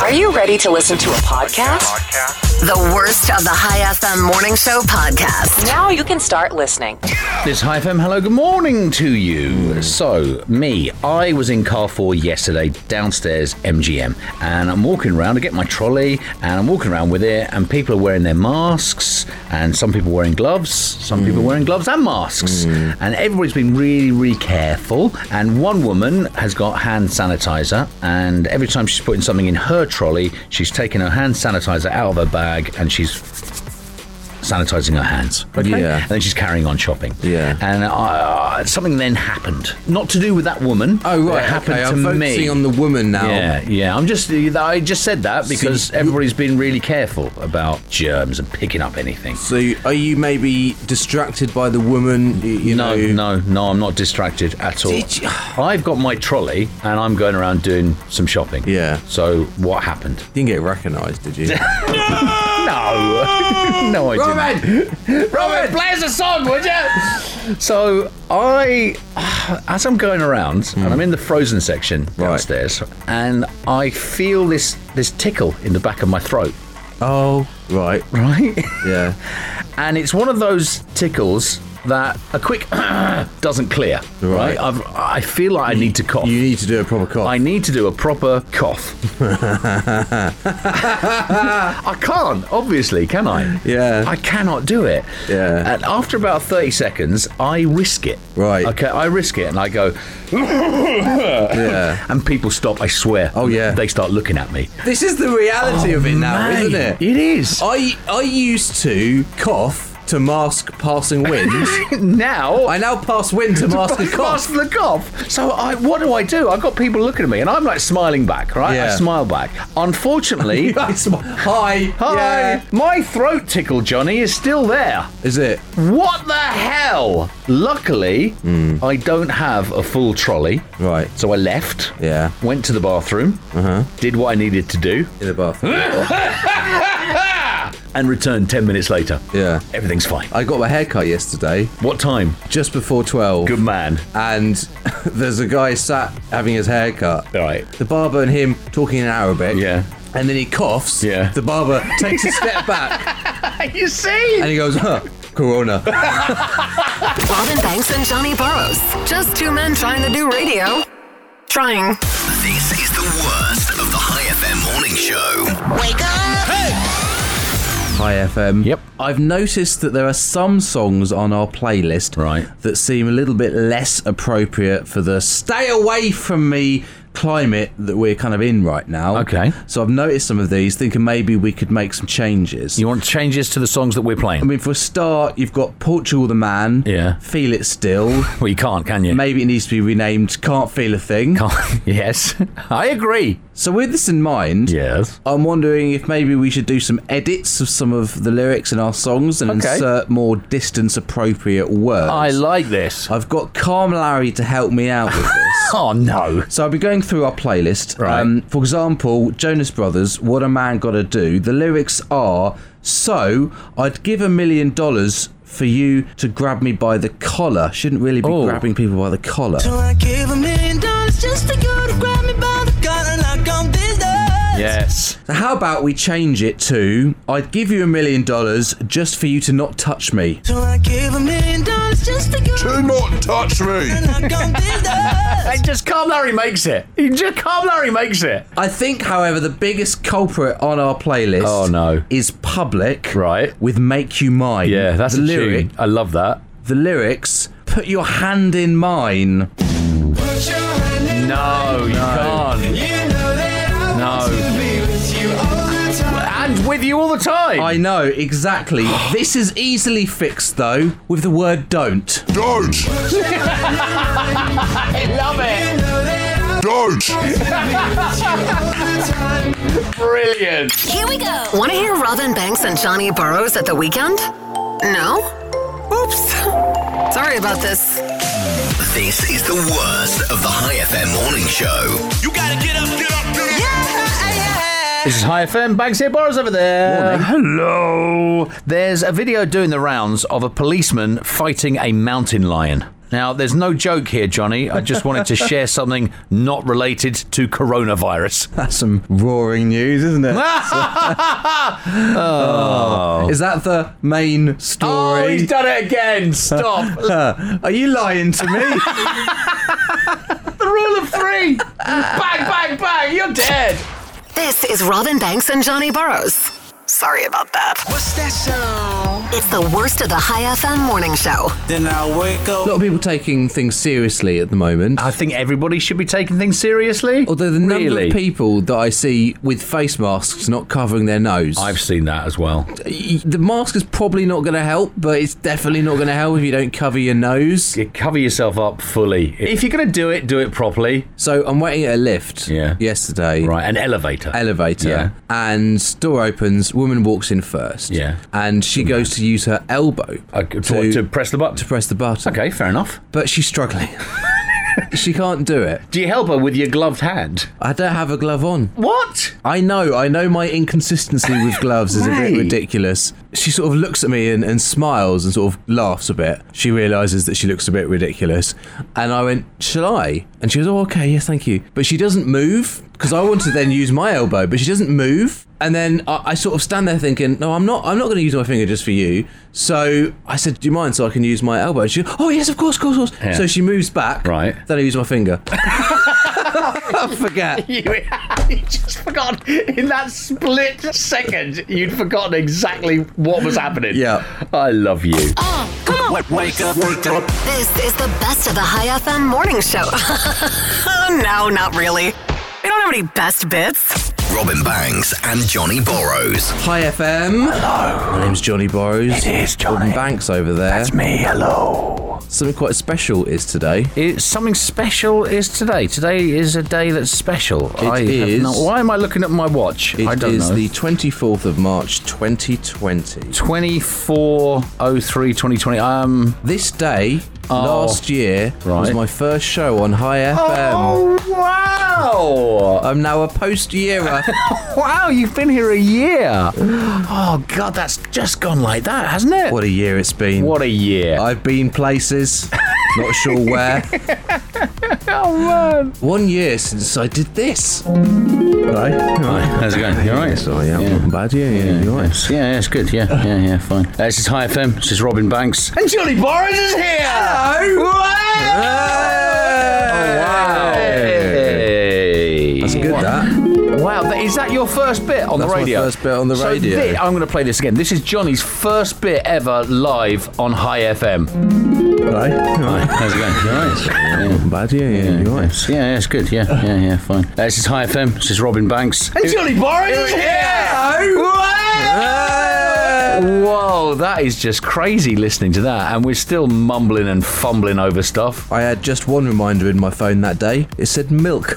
Are you ready to listen to a podcast? The worst of the Hi FM Morning Show podcast. Now you can start listening. This Hi FM, hello, good morning to you. So, me, I was in Carrefour yesterday, downstairs MGM, and I'm walking around to get my trolley, and I'm walking around with it, and people are wearing their masks, and some people wearing gloves, some people mm. wearing gloves and masks, mm. and everybody's been really, really careful. And one woman has got hand sanitizer, and every time she's putting something in her trolley, she's taking her hand sanitizer out of her bag and she's sanitizing her hands. Okay? Yeah. And then she's carrying on shopping. Yeah. And uh, something then happened. Not to do with that woman. Oh right, It happened okay. to I'm me. focusing on the woman now. yeah, yeah. I'm just. I just said that because everybody's been really careful about germs and picking up anything. So are you maybe distracted by the woman? You, you no, know, no, no. I'm not distracted at all. Did you- I've got my trolley and I'm going around doing some shopping. Yeah. So what happened? Didn't get recognised, did you? No, no, I didn't. Robert, play us a song, would you? So I, as I'm going around, and hmm. I'm in the frozen section Right. downstairs, and I feel this this tickle in the back of my throat. oh, right. Right, Yeah. and it's one of those tickles that a quick doesn't clear. Right, Right. I've, I feel like I need to cough. You need to do a proper cough. I need to do a proper cough. I can't, obviously, can I? Yeah. I cannot do it. Yeah. And after about 30 seconds, I risk it. Right. Okay, I risk it and I go, yeah. and people stop, I swear. Oh, yeah. They start looking at me. This is the reality of it now, Mate, isn't it? It is. I I used to cough to mask passing wind. now. I now pass wind to mask a Mask cough. the cough. So I, what do I do? I've got people looking at me, and I'm like smiling back, right? I smile back. Unfortunately, sm- Hi. hi, Yeah. my throat tickle, Johnny, is still there. Is it? What the hell? Luckily, I don't have a full trolley. Right. So I left. Yeah. Went to the bathroom. Uh-huh. Did what I needed to do. In the bathroom. And returned 10 minutes later. yeah. Everything's fine. I got my haircut yesterday, What time? just before 12. Good man. And there's a guy sat having his haircut. All right. The barber and him talking in Arabic. Yeah. And then he coughs. Yeah. The barber takes a step back you see? and he goes, huh, Corona. Robin Banks and Johnny Burrows. Just two men trying to do radio. Trying. This is the worst of the Hi FM morning show. Wake up! Hi FM. Yep. I've noticed that there are some songs on our playlist Right. that seem a little bit less appropriate for the stay away from me climate that we're kind of in right now. Okay. So I've noticed some of these, thinking maybe we could make some changes. You want changes to the songs that we're playing? I mean, for a start, you've got Portugal the Man. Yeah. Feel It Still. well, you can't, can you? Maybe it needs to be renamed Can't Feel a Thing. Can't. yes. I agree. So, with this in mind, Yes. I'm wondering if maybe we should do some edits of some of the lyrics in our songs and Okay. insert more distance appropriate words. I like this. I've got Calm Larry to help me out with this. Oh, no. So I'll be going through our playlist. Right. Um, for example, Jonas Brothers, What a Man Gotta Do. The lyrics are So I'd give a million dollars for you to grab me by the collar. Shouldn't really be Oh. grabbing people by the collar. So Yes. So how about we change it to I'd give you a million dollars just for you to not touch me. So I gave a million dollars just to go Do not touch me. like I'm this Hey, just Calm Larry makes it. He Just Calm Larry makes it. I think, however, the biggest culprit on our playlist Oh, no. is Public Right. with Make You Mine. Yeah, that's the a lyric. tune. I love that. The lyrics, put your hand in mine. No, you can't. And with you all the time. I know, exactly. this is easily fixed, though, with the word don't. Don't. I love it. Don't. Brilliant. Here we go. Want to hear Robin Banks and Johnny Burrows at the weekend? No? Oops. Sorry about this. This is the worst of the Hi FM morning show. You gotta get up, get up, get up. This is Hi FM. Banks here, Boris over there. Morning. Hello. There's a video doing the rounds of a policeman fighting a mountain lion. Now, there's no joke here, Johnny. I just wanted to share something not related to coronavirus. That's some roaring news, isn't it? oh. Is that the main story? Oh, he's done it again. Stop. Are you lying to me? the rule of three. bang, bang, bang. You're dead. This is Robin Banks and Johnny Burrows. Sorry about that. What's that sound? It's the worst of the Hi FM morning show. Then I wake A lot of people taking things seriously at the moment. I think everybody should be taking things seriously. Although the number really? of people that I see with face masks not covering their nose, I've seen that as well. Y- the mask is probably not going to help, but it's definitely not going to help if you don't cover your nose. You cover yourself up fully. If you're going to do it, do it properly. So I'm waiting at a lift Yeah. yesterday. Right, an elevator. Elevator Yeah. and door opens. Woman walks in first. Yeah. and she goes to use her elbow Uh, to, to press the button. to press the button. Okay, fair enough. but she's struggling. she can't do it. Do you help her with your gloved hand? I don't have a glove on. What? I know, I know my inconsistency with gloves is a bit ridiculous. She sort of looks at me and, and smiles and sort of laughs a bit. She realises that she looks a bit ridiculous. And I went, Shall I? And she goes, Oh, okay, yes, thank you. But she doesn't move because I want to then use my elbow, but she doesn't move. And then I, I sort of stand there thinking, No, I'm not, I'm not going to use my finger just for you. So I said, Do you mind so I can use my elbow? And she Oh, yes, of course, of course, of course. Yeah. So she moves back. Right. Then I use my finger. I forget. You, you just forgot in that split second. You'd forgotten exactly what was happening. Yeah. I love you. oh come Wake, wake up, wake up. This is the best of the Hi FM morning show. no, not really. We don't have any best bits. Robin Banks and Johnny Borrows. Hi FM. Hello. My name's Johnny Borrows. It is Johnny. Robin Banks over there. That's me. Hello. Something quite special is today. It's something special is today. Today is a day that's special. It I have is. no- why am I looking at my watch? It I don't is know. the 24th of March 2020. 2403 2020. Um. This day Oh. last year was my first show on Hi FM. Oh wow! I'm now a post yearer. Wow, you've been here a year. Oh god, that's just gone like that, hasn't it? what a year it's been. What a year! I've been places, not sure where. oh man! One year since I did this. Right. How's it going? You all right? So yeah, not bad. Yeah, yeah, you're right. Yeah, yeah, it's good. Yeah, yeah, yeah, fine. Uh, this is Hi FM. This is Robin Banks. And Johnny Borrows is here! Hello! wow! Hey. That's good. That. Wow, that, is that your first bit on That's the my radio? first bit on the So radio. thi- I'm going to play this again. This is Johnny's first bit ever live on Hi FM. Right. right. How's it going? You all right? Yeah. Not bad. Yeah, yeah, you're right. Yeah, yeah, it's good. Yeah, yeah, yeah, fine. Uh, this is Hi FM. This is Robin Banks. And Johnny Borrows is here! Whoa, that is just crazy listening to that. And we're still mumbling and fumbling over stuff. I had just one reminder in my phone that day. It said milk.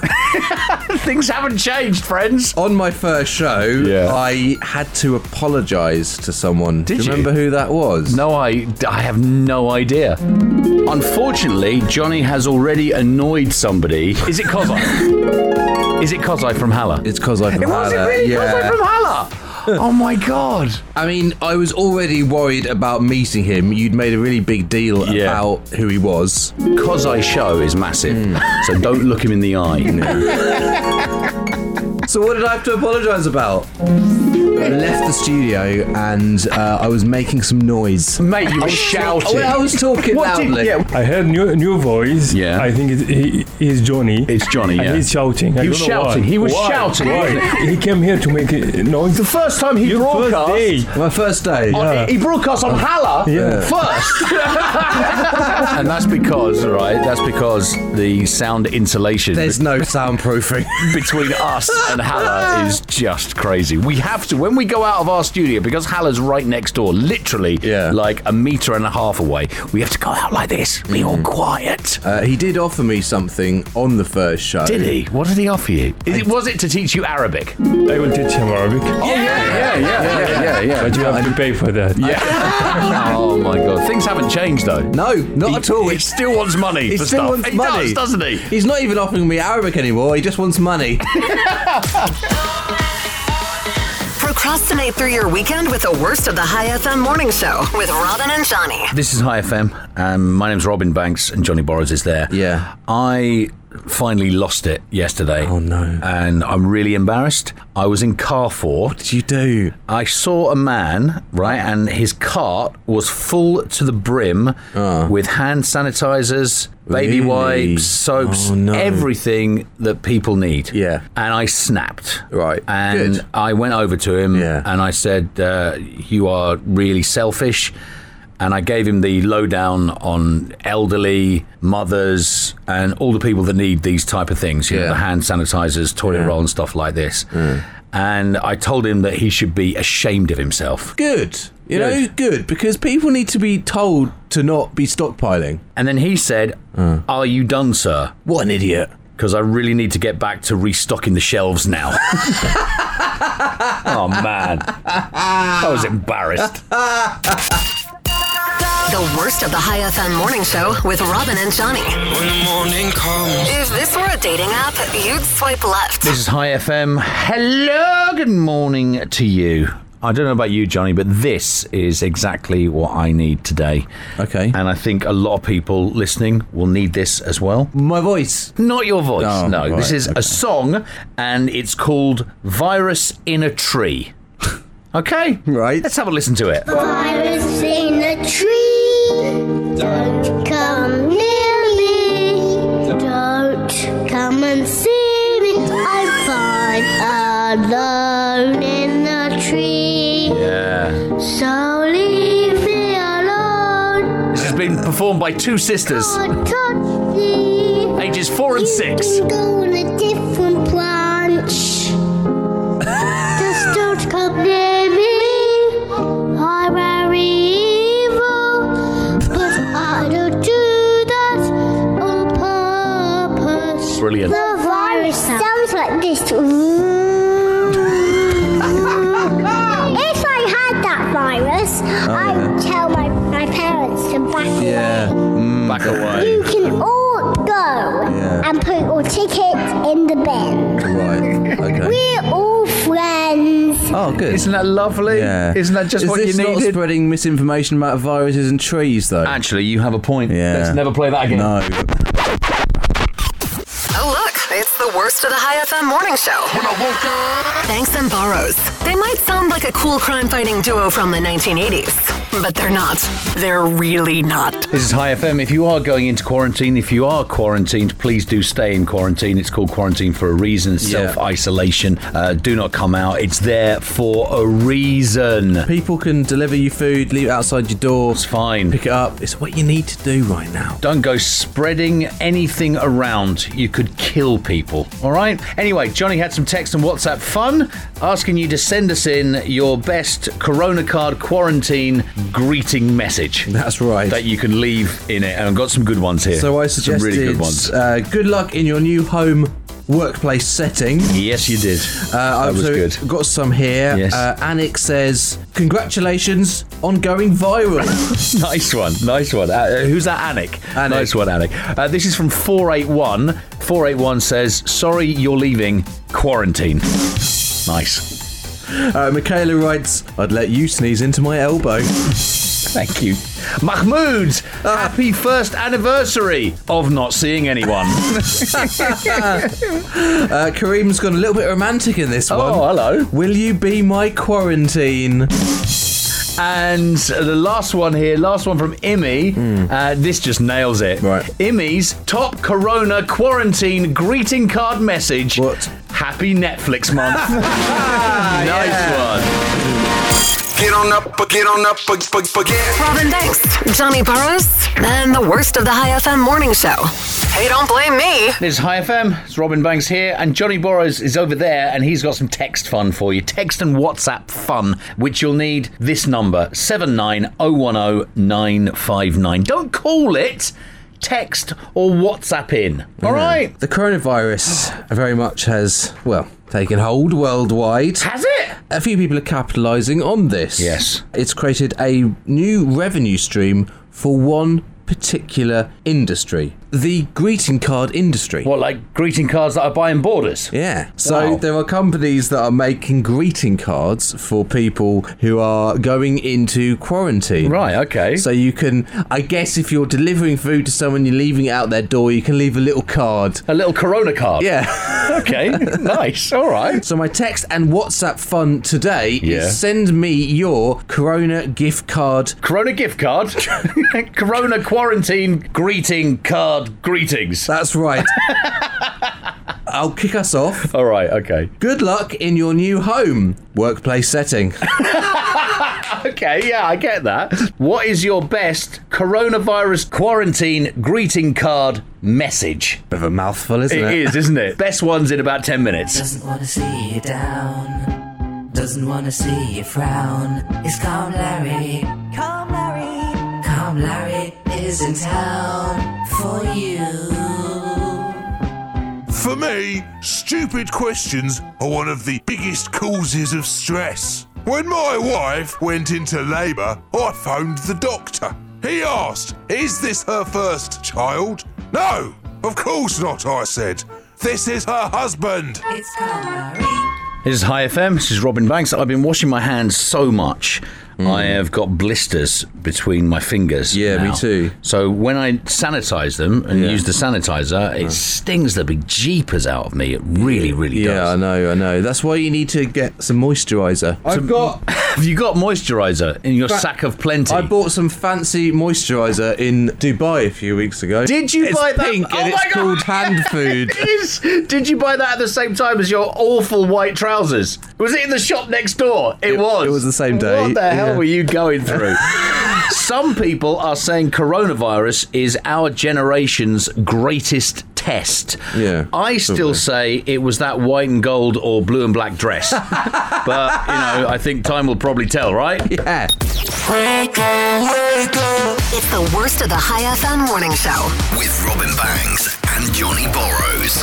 Things haven't changed, friends. On my first show, Yeah. I had to apologise to someone. Did Do you you? remember who that was? No, I, I have no idea. Unfortunately, Johnny has already annoyed somebody. Is it Kozai? Is it Kozai from Hala? It's because I from it Hala. really Kozai Yeah. from Hala? Oh my god. I mean, I was already worried about meeting him. You'd made a really big deal Yeah. about who he was. Kozai show is massive, hmm. so don't look him in the eye. So what did I have to apologise about? I left the studio and uh, I was making some noise. Mate, you were shouting. I was talking What did- loudly. yeah, I heard new new voice. Yeah. I think it's, he, he's Johnny. It's Johnny, And yeah. he's shouting. I He was don't know shouting. why. He was Why? shouting, Why? wasn't he came here to make a noise. the first time he Your first broadcast. day. My first day. Yeah. He broadcast on Hala Yeah. first. and that's because, right, that's because the sound insulation There's no soundproofing. between us and Hala is just crazy. We have to, when we go out of our studio, because Hala's right next door, literally Yeah. like a metre and a half away, we have to go out like this, be all quiet. Uh, he did offer me something on the first show. Did he? What did he offer you? Is it, was it to teach you Arabic? I will teach him Arabic. yeah, yeah, yeah, yeah, yeah. But you have to pay for that. Yeah. oh my god. Things haven't changed though. No, not He- at all. He still wants money He for still stuff. wants he money. does, doesn't he? He's not even offering me Arabic anymore. He just wants money. Procrastinate through your weekend with the worst of the Hi FM morning show with Robin and Johnny. This is Hi FM. Um, my name's Robin Banks, and Johnny Borrows is there. Yeah. I finally lost it yesterday. Oh, no. And I'm really embarrassed. I was in Carrefour. What did you do? I saw a man, right, and his cart was full to the brim with hand sanitizers, baby Really? wipes, soaps, Oh, no. everything that people need. Yeah. And I snapped. Right. And Good. I went over to him Yeah. and I said, uh, You are really selfish. And I gave him the lowdown on elderly, mothers, and all the people that need these type of things. You know, the hand sanitizers, toilet Yeah. roll, and stuff like this. And I told him that he should be ashamed of himself. Good. You Good. know, good because people need to be told to not be stockpiling. And then he said, uh. Are you done, sir? What an idiot. Because I really need to get back to restocking the shelves now. oh, man. I was embarrassed. The worst of the Hi FM morning show with Robin and Johnny. When the morning comes. If this were a dating app, you'd swipe left. This is Hi FM. Hello, good morning to you. I don't know about you, Johnny, but this is exactly what I need today. Okay. And I think a lot of people listening will need this as well. My voice. Not your voice. Oh, no, right, this is okay. a song, and it's called "Virus in a Tree." okay, Right. Let's have a listen to it. Virus in a tree. Alone in the tree. Yeah. So leave me alone. This has been performed by two sisters, Don't touch me. ages four and six. Back away. You can all go Yeah. and put your tickets in the bin. Right. Okay. We're all friends. Oh, good. Isn't that lovely? yeah. Isn't that just Is what this you not spreading misinformation about viruses and trees, though? Actually, you have a point. Yeah. Let's never play that again. no. Oh, look, it's the worst of the Hi FM morning show. Thanks and Burrows. They might sound like a cool crime fighting duo from the 1980s, but they're not. They're really not. This is Hi FM. If you are going into quarantine, if you are quarantined, please do stay in quarantine. It's called quarantine for a reason. It's Yeah. self isolation. Uh, do not come out. It's there for a reason. People can deliver you food, leave it outside your door, It's fine. pick it up. It's what you need to do right now. Don't go spreading anything around. You could kill people. All right? Anyway, Johnny had some text and WhatsApp fun asking you to send us in your best Corona card quarantine greeting message That's right. that you can leave in it. And I've got some good ones here. So I suggested some really good ones. Uh, good luck in your new home workplace setting. yes, you did. Uh, that I've was good. got some here. Yes. Uh, Anik says, Congratulations on going viral. Nice one, nice one. Uh, who's that, Anik? Anik. Nice one, Anik. Uh, this is from 481. 481 says, Sorry you're leaving quarantine. Nice. uh, Michaela writes, I'd let you sneeze into my elbow. Thank you. Mahmood, happy first anniversary of not seeing anyone. Uh, Kareem's gone a little bit romantic in this one. oh, hello. Will you be my quarantine? And the last one here, last one from Imi. Uh, this just nails it. Hmm. Right. Imi's top Corona quarantine greeting card message. What? Happy Netflix month. nice one. Get on up, get on up, forget. Robin Banks, Johnny Burrows, and the worst of the Hi FM morning show. Hey, don't blame me. This is Hi FM. It's Robin Banks here, and Johnny Burrows is over there, and he's got some text fun for you. Text and WhatsApp fun, which you'll need this number seven nine oh one oh nine five nine. Don't call it. Text or WhatsApp in. All right. The coronavirus very much has, well, taken hold worldwide. Has it? A few people are capitalising on this. Yes. It's created a new revenue stream for one particular industry. the greeting card industry. What, like greeting cards that I buy in Borders? Yeah. So Wow. there are companies that are making greeting cards for people who are going into quarantine. Right, okay. So you can, I guess, if you're delivering food to someone, you're leaving it out their door, you can leave a little card. A little Corona card. Yeah. Okay, nice. All right. So my text and WhatsApp fun today Yeah. is send me your Corona gift card. Corona gift card. corona quarantine greeting card greetings. That's right. I'll kick us off. All right, okay. Good luck in your new home workplace setting. Okay, yeah, I get that. What is your best coronavirus quarantine greeting card message? Bit of a mouthful, isn't It it? is, isn't it? Best ones in about 10 minutes. Doesn't wanna see you down. Doesn't wanna see you frown. It's Calm Larry. Calm Larry. Calm Larry is in town for you. For me, stupid questions are one of the biggest causes of stress. When my wife went into labour, I phoned the doctor. He asked, Is this her first child? No, of course not, I said. This is her husband. It's Calm Larry. This is Hi FM. This is Robin Banks. I've been washing my hands so much. I have got blisters between my fingers. Mm. Yeah, me too. So when I sanitize them and Yeah. use the sanitizer, it stings the big jeepers out of me. It really, really does. Yeah, I know, I know. That's why you need to get some moisturiser. I've got. Have you got moisturizer in your sack of plenty? I bought some fancy moisturiser in Dubai a few weeks ago. Did you it's buy that? pink Oh and it's God. called hand food. Did you buy that at the same time as your awful white trousers? Was it in the shop next door? It, It- was. it was the same day, What the hell yeah. were you going through? Some people are saying coronavirus is our generation's greatest test. Yeah, I still probably. say it was that white and gold or blue and black dress. but, you know, I think time will probably tell, right? Yeah. It's the worst of the Hi FM morning show. With Robin Banks and Johnny Borrows.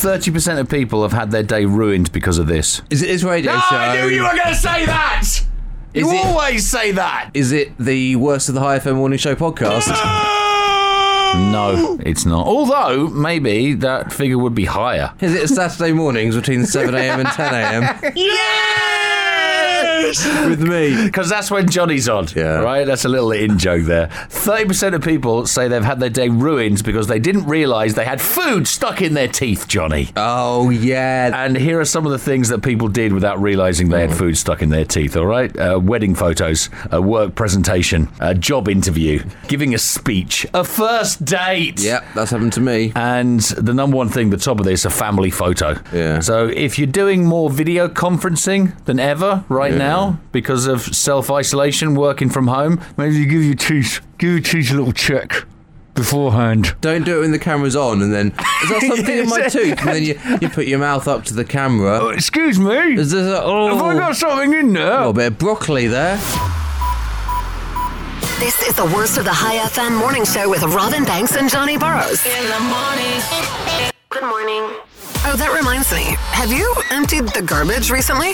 30% of people have had their day ruined because of this. Is it his radio show? I knew you were going to say that! Is you it- always say that! Is it the worst of the Hi FM Morning Show podcast? No, it's not. Although, maybe that figure would be higher. Is it Saturday mornings between 7am and 10am Yes! with me? Because that's when Johnny's on. Yeah. Right? That's a little in joke there. 30% of people say they've had their day ruined because they didn't realise they had food stuck in their teeth, Johnny. Oh, yeah. And here are some of the things that people did without realizing they had food stuck in their teeth, all right? Uh, wedding photos, a work presentation, a job interview, giving a speech, a first date. Yep, that's happened to me. And the number one thing, the top of this, a family photo. Yeah. So if you're doing more video conferencing than ever right now because of self isolation, working from home, maybe you give your teeth, give your teeth a little check beforehand. Don't do it when the camera's on and then, is that something in my tooth? And then you, you put your mouth up to the camera. Oh, excuse me. Is there a, oh, Have I got something in there? a little bit of broccoli there? This is the worst of the Hi FM morning show with Robin Banks and Johnny Burrows. In the morning. Good morning. Oh, that reminds me. Have you emptied the garbage recently?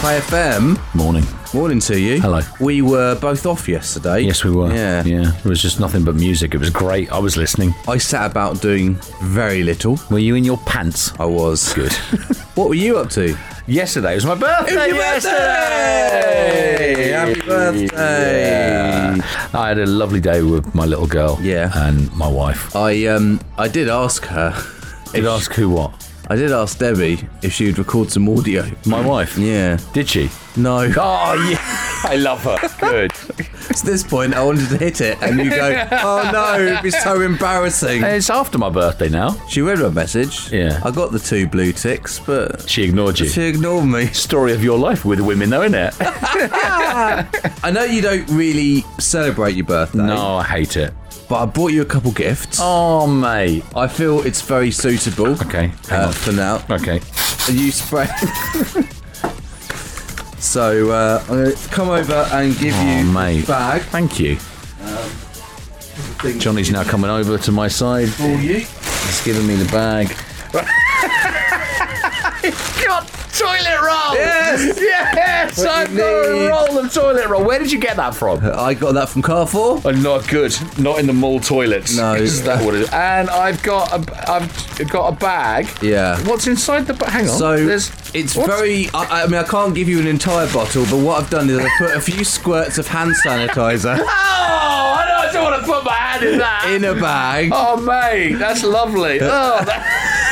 Hi FM, Morning. morning to you. Hello. We were both off yesterday. Yes, we were. Yeah. Yeah. It was just nothing but music. It was great. I was listening. I sat about doing very little. Were you in your pants? I was. Good. What were you up to? Yesterday was my birthday. It was your birthday! Happy birthday! Yeah. I had a lovely day with my little girl. Yeah. And my wife. I um I did ask her. Did ask who what? I did ask Debbie if she would record some audio. My wife. Yeah. Did she? No. Oh yeah. I love her. Good. At this point, I wanted to hit it, and you go, "Oh no, it'd be so embarrassing." it's after my birthday now. She read my message. Yeah. I got the two blue ticks, but She ignored you. she ignored me. Story of your life with women, though, isn't it? I know you don't really celebrate your birthday. no, I hate it. But I brought you a couple gifts. Oh, mate. I feel it's very suitable. Okay. Hang uh, on. for now. Okay. Are You spray. so uh, I'm gonna come over and give Oh, you mate. a bag Thank you. Johnny's now coming over to my side. for you. He's giving me the bag. God toilet roll. Yes. Yes, What I've you got a need. roll of toilet roll. Where did you get that from? I got that from Carrefour. Oh, not good. Not in the mall toilets. No. Is that what it is? And I've got a, I've got a bag. Yeah. What's inside the bag? Hang on. So There's, it's what's- very. I, I mean, I can't give you an entire bottle, but what I've done is I've put a few squirts of hand sanitizer Oh, I don't, I don't want to put my hand in that. in a bag. Oh, mate, that's lovely. Oh, that,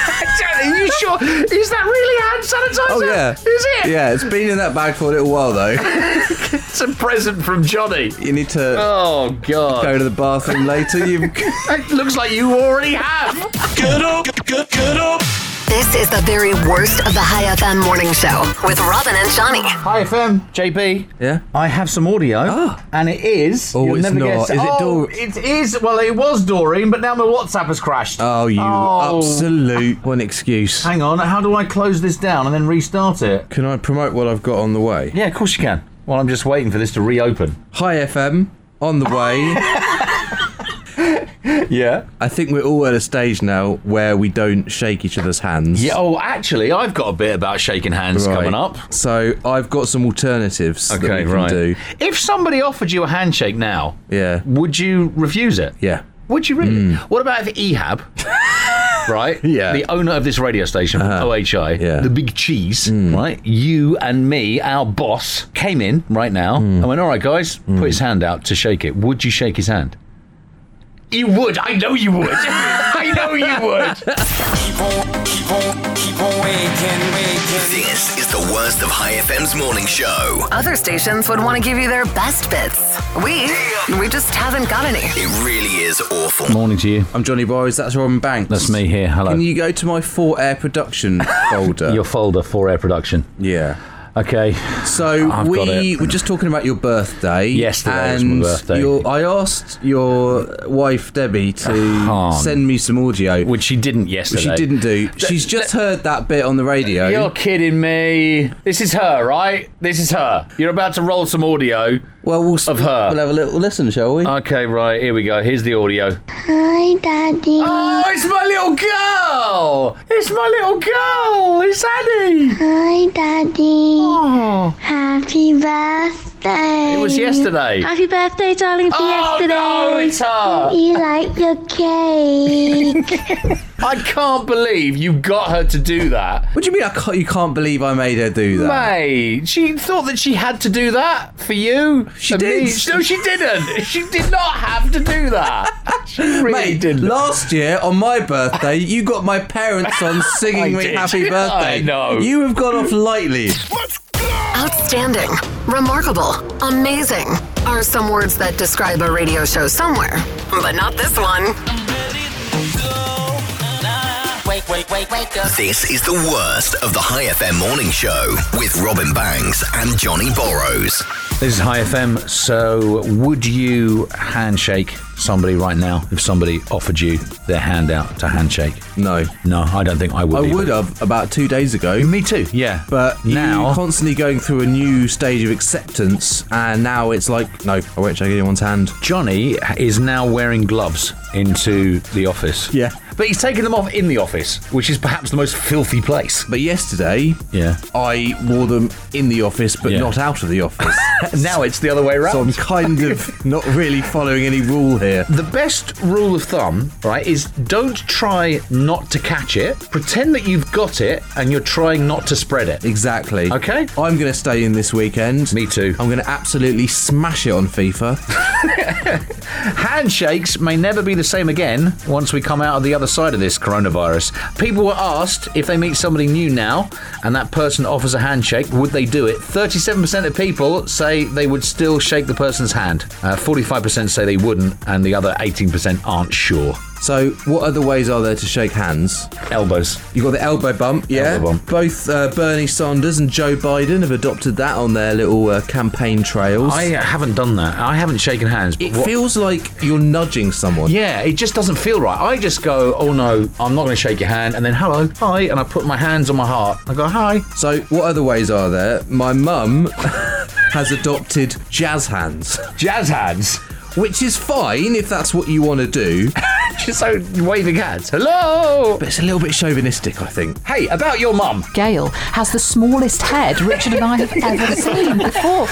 are you sure? Is that really hand sanitizer? Oh yeah, Is it? Yeah, it's been in that bag for a little while though. It's a present from Johnny. You need to Oh, God. go to the bathroom later. You It looks like you already have. Get up, get, get up. This is the very worst of the Hi FM morning show with Robin and Johnny. Hi, FM. JB. yeah. I have some audio, ah. and it is. Oh, you'll it's never not. guess- Is it oh, Dor- It is. Well, it was Doreen, but now my WhatsApp has crashed. Oh, you Oh. absolute one excuse. Hang on. How do I close this down and then restart it? Can I promote what I've got on the way? Yeah, of course you can. Well, I'm just waiting for this to reopen. Hi FM on the way. Yeah. I think we're all at a stage now where we don't shake each other's hands. Yeah. Oh, actually, I've got a bit about shaking hands Right. coming up. So I've got some alternatives that we can do. If somebody offered you a handshake now, Yeah. would you refuse it? Yeah. Would you really? Hmm. What about if Ehab, right? Yeah. The owner of this radio station, uh-huh. from OHI, Yeah. the big cheese, hmm. right? You and me, our boss, came in right now hmm. and went, all right, guys, put his hand out to shake it. Would you shake his hand? You would. I know you would. I know you would. This is the worst of Hi FM's morning show. Other stations would want to give you their best bits. We, we just haven't got any. It really is awful. Morning to you. I'm Johnny Borrows, that's Robin Banks. That's me here. Hello. Can you go to my Four Air Production folder? Your folder for air production. yeah. Okay. So I've we were just talking about your birthday. Yesterday was and my birthday. Your, I asked your wife Debbie to send me some audio, Which she didn't yesterday. which she didn't do. She's just heard that bit on the radio. You're kidding me. This is her, right? This is her. You're about to roll some audio. Well, we'll Of her. We'll have a little listen, shall we? Okay, right, here we go. Here's the audio. Hi, Daddy. Oh, it's my little girl! It's my little girl! It's Annie! Hi, Daddy. Oh, Happy birthday. It was yesterday. Happy birthday, darling, for Oh, yesterday. no, it's her! You like your cake. I can't believe you got her to do that. what do you mean? I can't, you can't believe I made her do that? Mate, she thought that she had to do that for you. She For did. me. No, she didn't. She did not have to do that. She really Mate, didn't. last year on my birthday, you got my parents on singing me did. happy birthday. I know. You have gone off lightly. Outstanding, remarkable, amazing are some words that describe a radio show somewhere, but not this one. This is the worst of the Hi FM morning show with Robin Banks and Johnny Borrows. This is Hi FM. So, would you handshake somebody right now if somebody offered you their hand out to handshake? No. No, I don't think I would. I either. would have about two days ago. Me too. Yeah, But now constantly going through a new stage of acceptance, and now it's like, no, I won't shake anyone's hand. Johnny is now wearing gloves into the office. Yeah. but he's taken them off in the office, which is perhaps the most filthy place. But yesterday, Yeah. I wore them in the office, but Yeah. not out of the office. now it's the other way around. so I'm kind of not really following any rule here. The best rule of thumb, right, is don't try not to catch it. Pretend that you've got it and you're trying not to spread it. Exactly. Okay. I'm going to stay in this weekend. Me too. I'm going to absolutely smash it on FIFA. Handshakes may never be the same again once we come out of the other side of this coronavirus. People were asked if they meet somebody new now and that person offers a handshake, would they do it? 37% of people say they would still shake the person's hand. Uh, 45% say they wouldn't, and the other 18% aren't sure. So, what other ways are there to shake hands? Elbows. You've got the elbow bump, yeah. Elbow bump. Both uh, Bernie Sanders and Joe Biden have adopted that on their little uh, campaign trails. I haven't done that. I haven't shaken hands. But it what- feels like you're nudging someone. Yeah, it just doesn't feel right. I just go, oh no, I'm not going to shake your hand, and then hello, hi, and I put my hands on my heart. I go, hi. So, what other ways are there? My mum has adopted jazz hands, Jazz hands. Which is fine if that's what you want to do. She's so waving hands. Hello. But it's a little bit chauvinistic, I think. Hey, about your mum. Gail has the smallest head Richard and I have ever seen before.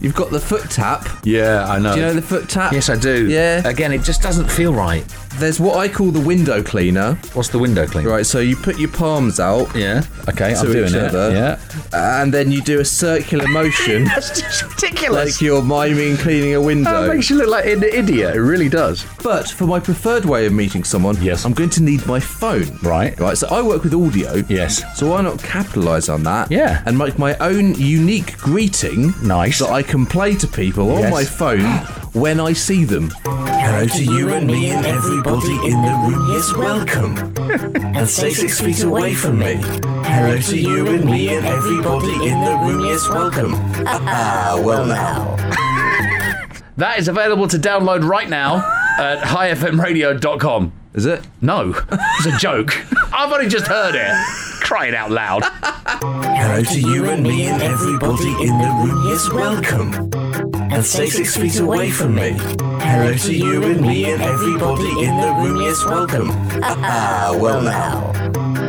You've got the foot tap. Yeah, I know. Do you know the foot tap? Yes, I do. Yeah. Again, it just doesn't feel right. There's what I call the window cleaner. What's the window cleaner? Right, so you put your palms out. Yeah. Okay, I'm doing each it. Yeah. And then you do a circular motion. That's just ridiculous. like you're miming cleaning a window. that makes you look like an idiot. It really does. But for my preferred way of meeting someone, Yes. I'm going to need my phone. Right. Right. So I work with audio. Yes. So why not capitalise on that? Yeah. And make my own unique greeting. Nice. That I can play to people on my phone when I see them. Hello to you and me and everybody in the room. Yes, welcome. and stay six feet away from me. Hello to you and me and everybody in the room. Yes, welcome. Ah, well now. That is available to download right now at highfmradio.com. Is it? No, it's a joke. I've only just heard it. Crying out loud. Hello to you and me and everybody in the room. Yes, welcome. And stay six feet away from me. Hello to you and me and everybody in the room. Yes, welcome. Ah, well now.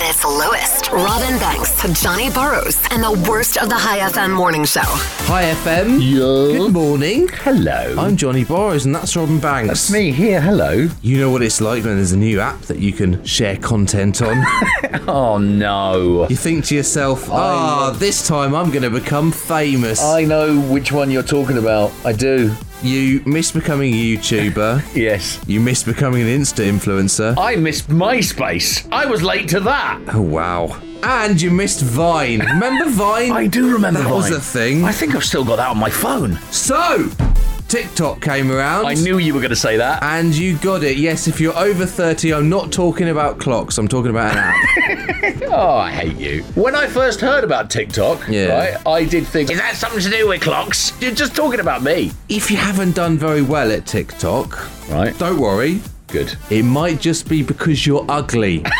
At its lowest. Robin Banks, Johnny Burrows, and the worst of the Hi FM morning show. Hi FM. Yeah. Good morning. Hello. I'm Johnny Burrows, and that's Robin Banks. That's me here. Hello. You know what it's like when there's a new app that you can share content on. Oh no. you think to yourself, ah, this time I'm going to become famous. I know which one you're talking about. I do. You miss becoming a YouTuber. Yes. You miss becoming an Insta influencer. I missed MySpace. I was late to that. Oh, wow. And you missed Vine. Remember Vine? I do remember That was a thing. I think I've still got that on my phone. So, TikTok came around. I knew you were going to say that. And you got it. Yes, if you're over 30, I'm not talking about clocks, I'm talking about an app. Oh, I hate you. When I first heard about TikTok, Yeah. right, I did think, is that something to do with clocks? You're just talking about me. if you haven't done very well at TikTok, Right. don't worry. Good. It might just be because you're ugly.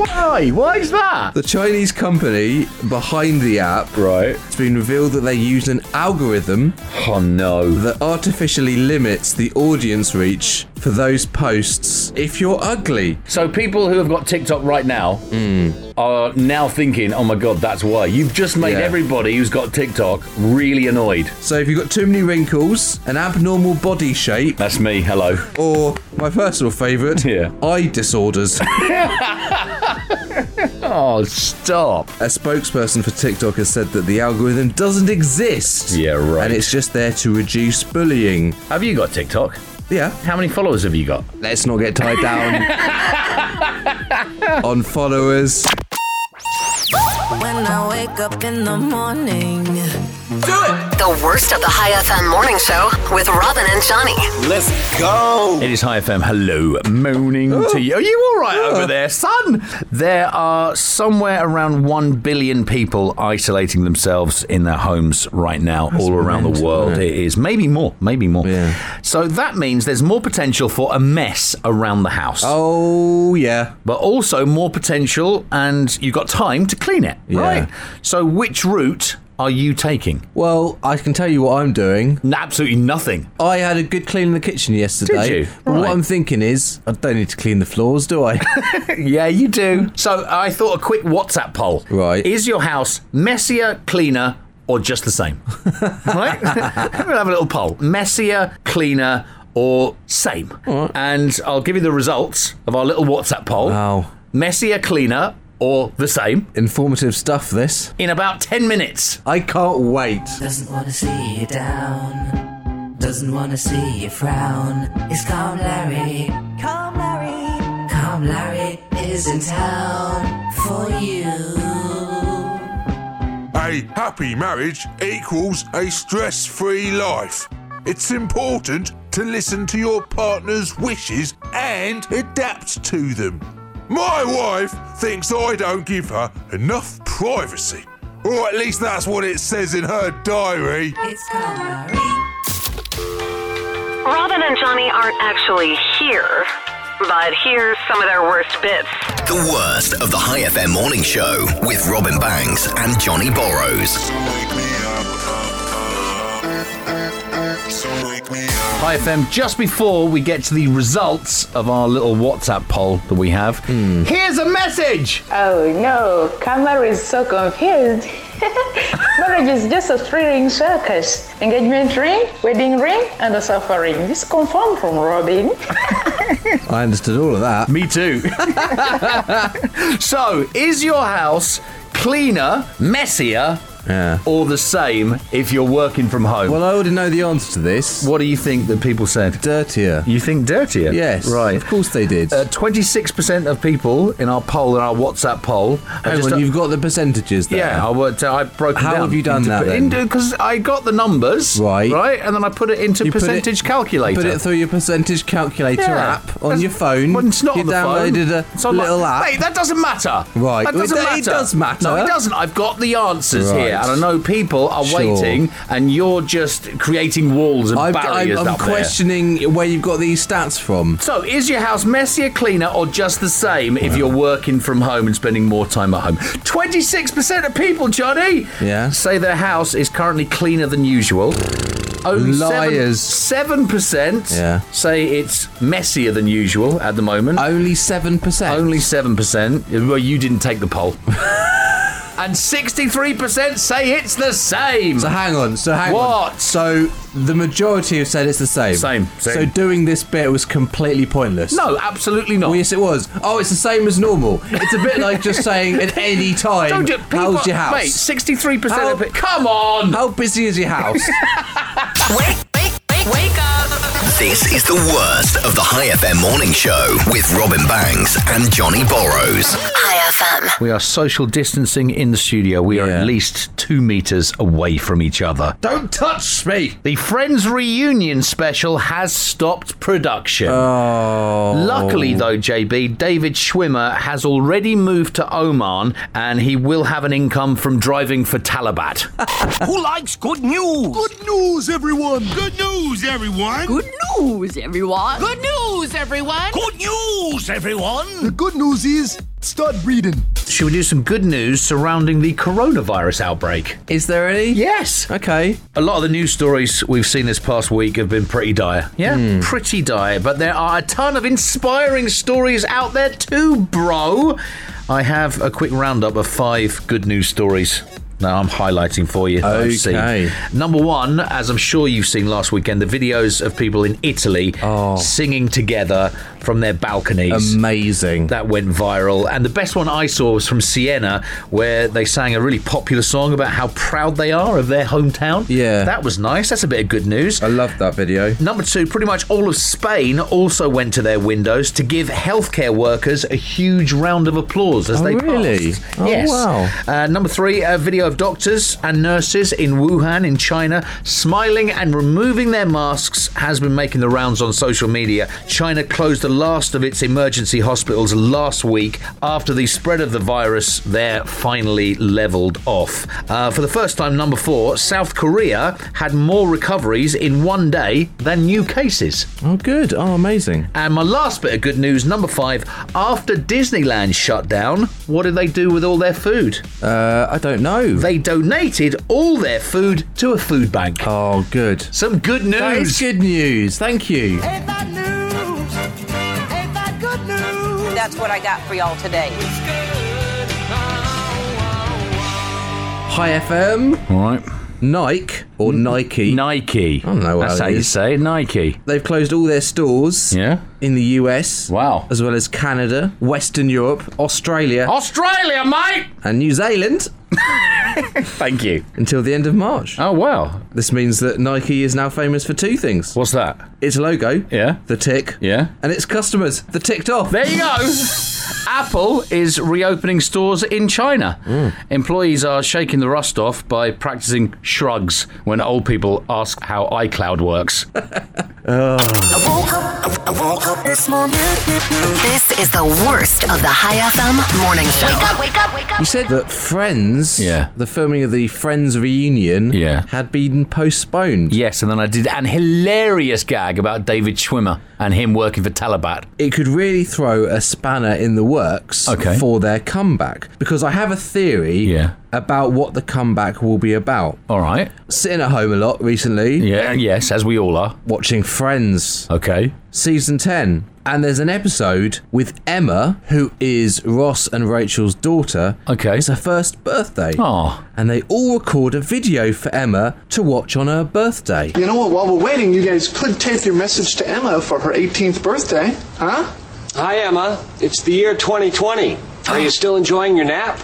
Why? Why is that? the Chinese company behind the app, Right. it's been revealed that they used an algorithm Oh, no. that artificially limits the audience reach for those posts if you're ugly. So people who have got TikTok right now hmm. are now thinking, oh my God, that's why. You've just made Yeah. everybody who's got TikTok really annoyed. So if you've got too many wrinkles, an abnormal body shape, That's me. Hello. or my personal favourite, Yeah. eye disorders. Oh, stop. A spokesperson for TikTok has said that the algorithm doesn't exist. Yeah, right. And it's just there to reduce bullying. Have you got TikTok? Yeah. How many followers have you got? Let's not get tied down on followers. When I wake up in the morning. The worst of the Hi FM morning show with Robin and Johnny. Let's go. It is Hi FM. Hello, moaning oh. to you. Are you all right over oh. there, son? There are somewhere around one billion people isolating themselves in their homes right now, all around the world. isn't it? It is maybe more, maybe more. Yeah. So that means there's more potential for a mess around the house. Oh, yeah. But also more potential, and you've got time to clean it, Yeah. right? So, which route are you taking? Well, I can tell you what I'm doing. Absolutely nothing. I had a good clean in the kitchen yesterday. Did you? But what I'm thinking is, I don't need to clean the floors, do I? Yeah, you do. So I thought a quick WhatsApp poll. Right. Is your house messier, cleaner, or just the same? right? we'll have a little poll. Messier, cleaner, or same? And I'll give you the results of our little WhatsApp poll. Wow. Messier, cleaner, or the same Informative stuff, this. in about 10 minutes. I can't wait. Doesn't wanna see you down. Doesn't wanna see you frown. It's Calm Larry. Calm Larry. Calm Larry is in town for you. A happy marriage equals a stress free life. It's important to listen to your partner's wishes and adapt to them. My wife thinks I don't give her enough privacy. Or at least that's what it says in her diary. It's Calm Larry. Robin and Johnny aren't actually here, but here's some of their worst bits. The worst of the Hi FM morning show with Robin Banks and Johnny Borrows. So Wake me up, up, up. Hi FM, just before we get to the results of our little WhatsApp poll that we have, hmm. here's a message! Oh no, Kamar is so confused. Marriage is just a three ring circus engagement ring, wedding ring, and a suffering. This confirmed from Robin. I understood all of that. Me too. so, is your house cleaner, messier, Yeah. or the same if you're working from home? Well, I already know the answer to this. what do you think that people said? Dirtier. You think dirtier? Yes. Right. Of course they did. Uh, 26% of people in our poll, in our WhatsApp poll, have Hang just- on, you've got the percentages there. Yeah, I worked. I broke. How down have you done into- that then? Because I got the numbers Right. right, and then I put it into You put it- percentage calculator. Put it through your percentage calculator Yeah. app on That's- your phone. Well, it's not you on the phone. downloaded It's a on my- little app. Mate, that doesn't matter. Right. That Well, doesn't it- matter. it does matter. No, it doesn't. I've got the answers Right. here, and I know people are Sure. waiting, and you're just creating walls and I'm, barriers I'm, I'm up there. questioning where you've got these stats from. So, is your house messier, cleaner, or just the same if you're working from home and spending more time at home? 26% of people, Johnny, Yeah. say their house is currently cleaner than usual. Only Liars. Seven percent Yeah. say it's messier than usual at the moment. Only 7%. Only seven percent. Well, you didn't take the poll. and sixty-three percent say it's the same. So hang on. So hang on. What? So the majority have said it's the same. Same, same. So doing this bit was completely pointless. no, absolutely not. Well, yes, it was. Oh, it's the same as normal. It's a bit like just saying at any time, Don't do, people, how's your house? Mate, sixty-three percent How- of it. Come on. How busy is your house? Wake, wake, wake, wake up. This is the worst of the Hi FM morning show with Robin Banks and Johnny Borrows. Hi FM. We are social distancing in the studio. We are Yeah. at least two meters away from each other. Don't touch me. The Friends reunion special has stopped production. Oh. Luckily, though, JB, David Schwimmer has already moved to Oman and he will have an income from driving for Talabat. Who likes good news? Good news, everyone. Good news, everyone. Good news, everyone. Good news, everyone. Good news, everyone. The good news is start breathing. Should we do some good news surrounding the coronavirus outbreak? Is there any? Yes. Okay. A lot of the news stories we've seen this past week have been pretty dire. Yeah, hmm. pretty dire. But there are a ton of inspiring stories out there too, bro. I have a quick roundup of five good news stories. Now I'm highlighting for you. that I've seen. Okay. Number one, as I'm sure you've seen last weekend, the videos of people in Italy singing together from their balconies. Amazing. That went viral. And the best one I saw was from Siena, where they sang a really popular song about how proud they are of their hometown. Yeah. That was nice. That's a bit of good news. I love that video. Number two, pretty much all of Spain also went to their windows to give healthcare workers a huge round of applause as Oh, they really? passed. Oh, yes. wow. Uh, number three, a video of doctors and nurses in Wuhan, in China, smiling and removing their masks has been making the rounds on social media. China closed the last of its emergency hospitals last week after the spread of the virus there finally leveled off. Uh, for the first time, number four, South Korea had more recoveries in one day than new cases. Oh, good. Oh, amazing. And my last bit of good news, number five, after Disneyland shut down, what did they do with all their food? Uh, I don't know. They donated all their food to a food bank. Oh, good. Some good news. That is good news. Thank you. That's what I got for y'all today. Hi FM. All right. Nike or Nike. Nike. I don't know what That's that how you is. say it. Nike. They've closed all their stores. Yeah. In the US. Wow. As well as Canada, Western Europe, Australia, Australia, mate. and New Zealand Thank you. until the end of March. Oh wow. This means that Nike is now famous for two things. What's that? Its logo, Yeah. the tick, Yeah. and its customers, the ticked off. There you go. Apple is reopening stores in China. Mm. Employees are shaking the rust off by practicing shrugs when old people ask how iCloud works. I woke up, I woke up this morning. This is the worst of the Hi FM morning show. Wake up, wake up, wake up. You said that Friends, Yeah. the filming of the Friends reunion, Yeah. had been postponed. yes, and then I did an hilarious gag about David Schwimmer and him working for Talabat. It could really throw a spanner in the works Okay. for their comeback because I have a theory Yeah. about what the comeback will be about. All right. Sitting at home a lot recently. Yeah, yes, as we all are. Watching Friends. Okay. Season 10. And there's an episode with Emma, who is Ross and Rachel's daughter. Okay. It's her first birthday. Oh. And they all record a video for Emma to watch on her birthday. You know what? While we're waiting, you guys could tape your message to Emma for her 18th birthday, huh? Hi, Emma. It's the year 2020. Are you still enjoying your nap?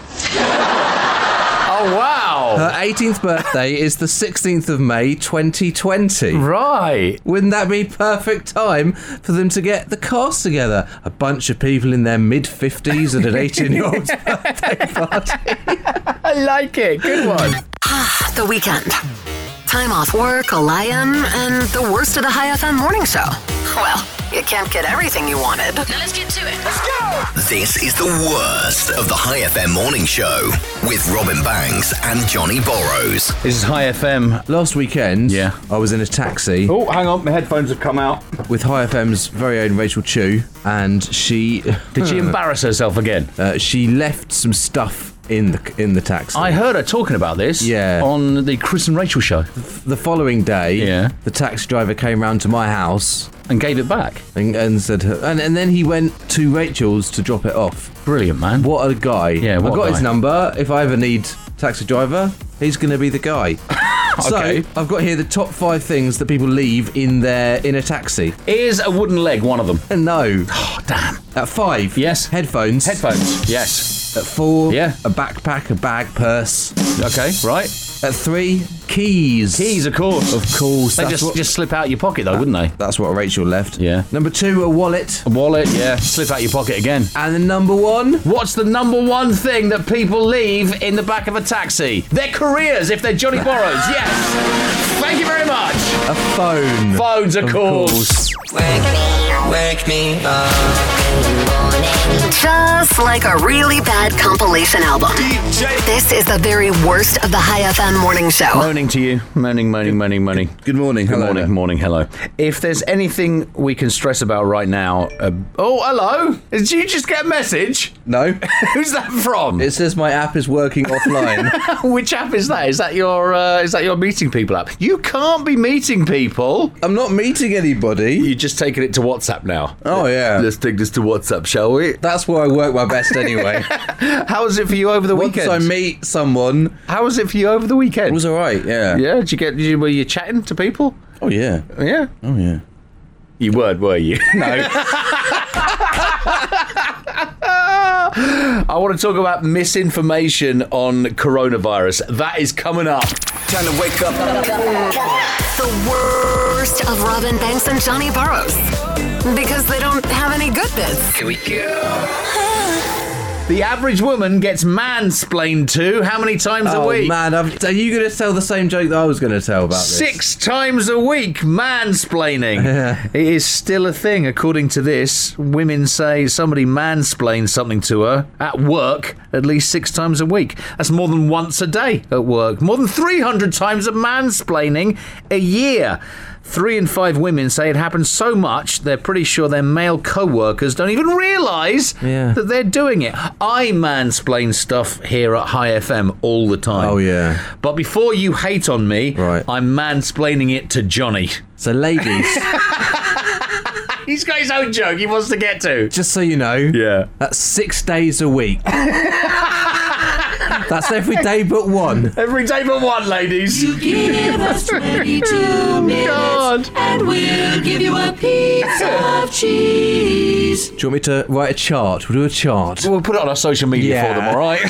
Oh, wow. Her 18th birthday is the 16th of May 2020. Right. Wouldn't that be perfect time for them to get the cast together? A bunch of people in their mid 50s at an 18 year old's birthday party. I like it. Good one. Ah, the weekend. Time off work, a lion, and the worst of the Hi FM morning show. Well, you can't get everything you wanted. Now let's get to it. Let's go! This is the worst of the Hi FM morning show with Robin Banks and Johnny Borrows. This is Hi FM. Last weekend, Yeah. I was in a taxi Oh, hang on. My headphones have come out. with Hi FM's very own Rachel Chu, and she. Did she embarrass herself again? Uh, she left some stuff in the in the taxi. I heard her talking about this Yeah. on the Chris and Rachel show the following day, Yeah. the taxi driver came round to my house and gave it back. and, and said, and, and then he went to Rachel's to drop it off. Brilliant, man. What a guy! Yeah, I what a got his number. If I ever need taxi driver, he's going to be the guy. Okay. So I've got here the top five things that people leave in their in a taxi. Is a wooden leg one of them? Uh, no. Oh, damn. At five, Yes. headphones. Headphones. Yes. At four, Yeah. a backpack, a bag, purse. Okay, right. At three, keys. Keys, of course. Of course. They just, what, just slip out your pocket, though, wouldn't they? that's what Rachel left. Yeah. Number two, a wallet. A wallet, yeah. Slip out your pocket again. And then number one, What's the number one thing that people leave in the back of a taxi? Their careers, if they're Johnny Borrows. Yes. Thank you very much. a phone. Phones, of, course. Wake me up. Just like a really bad compilation album. This is the very worst of the Hi FM morning show. Moaning to you. Moaning, moaning, moaning, moaning. Good morning. Good Hello morning, there. morning, hello. If there's anything we can stress about right now, uh, oh, hello. Did you just get a message? No. Who's that from? It says my app is working offline. Which app is that? Is that your uh, is that your meeting people app? You can't be meeting people. I'm not meeting anybody. You're just taking it to WhatsApp now. Oh yeah. Let's take this to WhatsApp, shall we? That's where I work my best anyway. How was it for you over the Once weekend? I meet someone, How was it for you over the weekend? it was alright, yeah. yeah, did you get? Did you, were you chatting to people? Oh yeah. Yeah, Oh yeah. you weren't, were you? No. I want to talk about misinformation on coronavirus. That is coming up. Time to wake up. The worst of Robin Banks and Johnny Burrows. Because they don't have any good bits. Here we go. The average woman gets mansplained to how many times a oh week? man, I've, are you going to tell the same joke that I was going to tell about this? Six times a week, mansplaining. Yeah. It is still a thing, according to this. Women say somebody mansplains something to her at work at least six times a week. That's more than once a day at work. More than 300 times of mansplaining a year. Three in five women say it happens so much they're pretty sure their male co workers don't even realise Yeah. that they're doing it. I mansplain stuff here at Hi FM all the time. Oh, yeah. But before you hate on me, Right. I'm mansplaining it to Johnny. So ladies, He's got his own joke he wants to get to. just so you know, Yeah. that's six days a week. that's every day but one. Every day but one, ladies. Give us 22 minutes God. and we'll give you a piece of cheese. Do you want me to write a chart? We'll do a chart. We'll put it on our social media Yeah. for them, all right?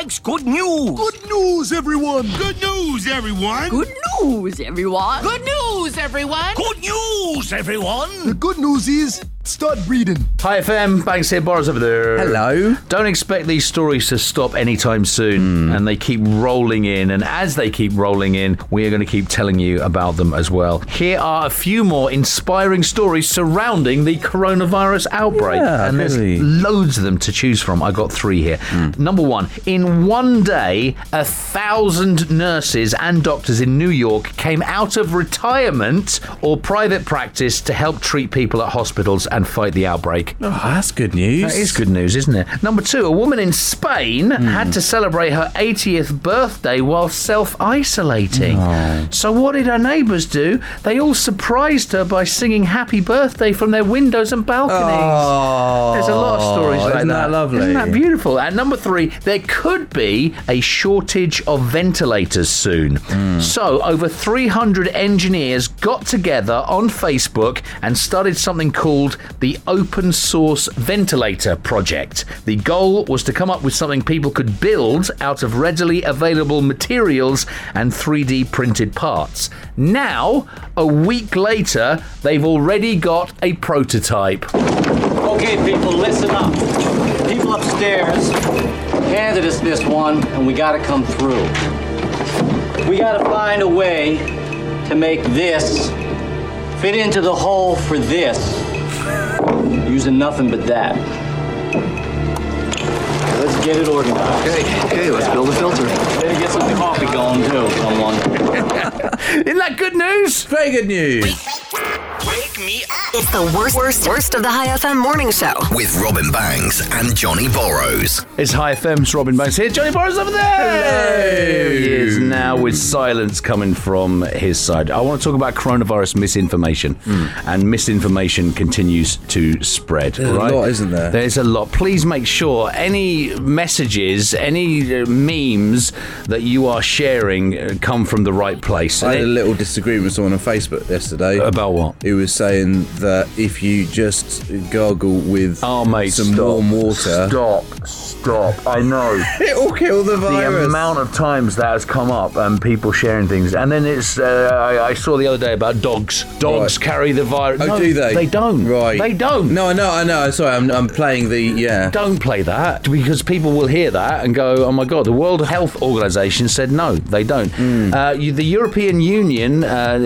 Who likes good news? Good news, everyone! Good news, everyone! Good news, everyone. Good news, everyone. Good news, everyone. The good news is, start breeding. Hi FM, Banks here, Boris over there. Hello. Don't expect these stories to stop anytime soon, hmm. and they keep rolling in. And as they keep rolling in, we are going to keep telling you about them as well. Here are a few more inspiring stories surrounding the coronavirus outbreak, Yeah, and there's loads of them to choose from. I got three here. Hmm. Number one: in one day, a thousand nurses and doctors in New York came out of retirement or private practice to help treat people at hospitals and fight the outbreak. Oh, that's good news. That is good news, isn't it? Number two, a woman in Spain Hmm. had to celebrate her 80th birthday while self isolating. Oh. So, what did her neighbours do? They all surprised her by singing happy birthday from their windows and balconies. Oh, There's a lot of stories like isn't that. that lovely? Isn't that beautiful? And number three, there could be a shortage of ventilators soon. Hmm. So, over 300 engineers got together on Facebook and started something called the Open Source Ventilator Project. The goal was to come up with something people could build out of readily available materials and 3D printed parts. Now, a week later, they've already got a prototype. Okay, people, listen up. People upstairs handed us this one, and we gotta come through. We gotta find a way to make this fit into the hole for this, using nothing but that. Let's get it organized. Okay, okay, let's build a filter. Better get some coffee going too, someone. Isn't that good news? Very good news. It's the worst, worst, worst of the Hi FM morning show. With Robin Banks and Johnny Borrows. It's Hi FM's Robin Banks here. Johnny Borrows over there. He is now with silence coming from his side. I want to talk about coronavirus misinformation, and misinformation continues to spread. There's a lot, isn't there? There's a lot. Please make sure any messages, any uh, memes that you are sharing uh, come from the right place. I had a little disagreement with someone on Facebook yesterday. About what? He was saying that if you just gargle with oh, mate, some stop. warm water, Stop, stop. I know. it will kill the virus. The amount of times that has come up and people sharing things, and then it's. Uh, I, I saw the other day about dogs. Dogs Right. carry the virus. Oh, No, do they? They don't. Right. They don't. No, I know, I know. Sorry, I'm, I'm playing the yeah. Don't play that because people will hear that and go, "Oh my God!" The World Health Organization said no, they don't. Hmm. Uh, you, the European Union uh,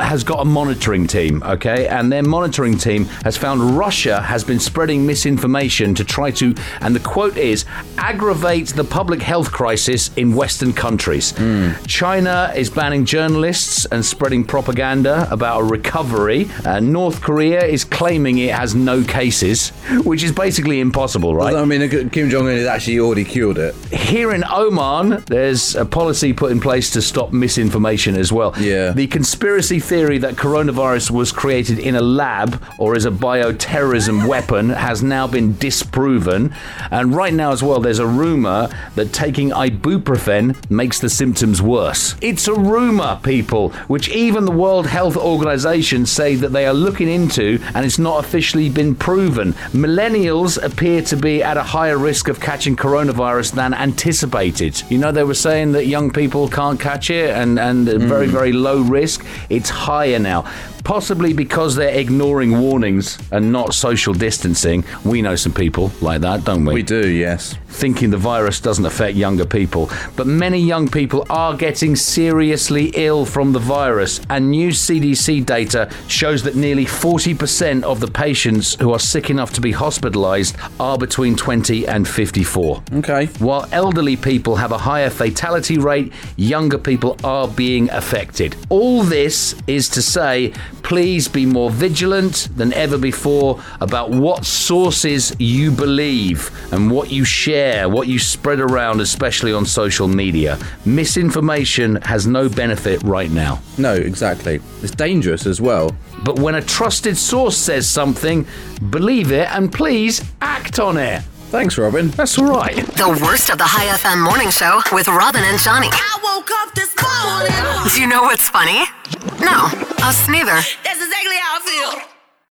has got a monitoring team, okay, and their monitoring team has found Russia has been spreading misinformation to try to, and the quote is, aggravate the public health crisis in Western countries. Hmm. China is banning journalists and spreading propaganda about a recovery. Uh, North Korea is claiming it has no cases, which is basically impossible, right? I mean, Kim Jong Un has actually already cured it. Here in Oman, there's a policy put in place to stop misinformation as well. Yeah. The conspiracy theory that coronavirus was created in a lab or as a bioterrorism weapon has now been disproven. And right now, as well, there's a rumor that taking ibuprofen makes the symptoms worse. It's a rumor, people, which even the World Health Organization say that they are looking into, and it's not officially been proven. Millennials appear to be at a higher risk of catching coronavirus than anticipated. You know, they were saying that young people can't catch it and, and very, hmm. very low risk. It's higher now. Possibly because they're ignoring warnings and not social distancing. We know some people like that, don't we? We do, yes. Thinking the virus doesn't affect younger people. But many young people are getting seriously ill from the virus. And new CDC data shows that nearly 40% of the patients who are sick enough to be hospitalized are between 20 and 54. Okay. While elderly people have a higher fatality rate, younger people are being affected. All this is to say, please be more vigilant than ever before about what sources you believe and what you share, what you spread around, especially on social media. Misinformation has no benefit right now. No, exactly. It's dangerous as well. But when a trusted source says something, believe it and please act on it. Thanks, Robin. That's all right. The worst of the Hi FM morning show with Robin and Johnny. I woke up this morning. Do you know what's funny? No, us neither. That's exactly how I feel.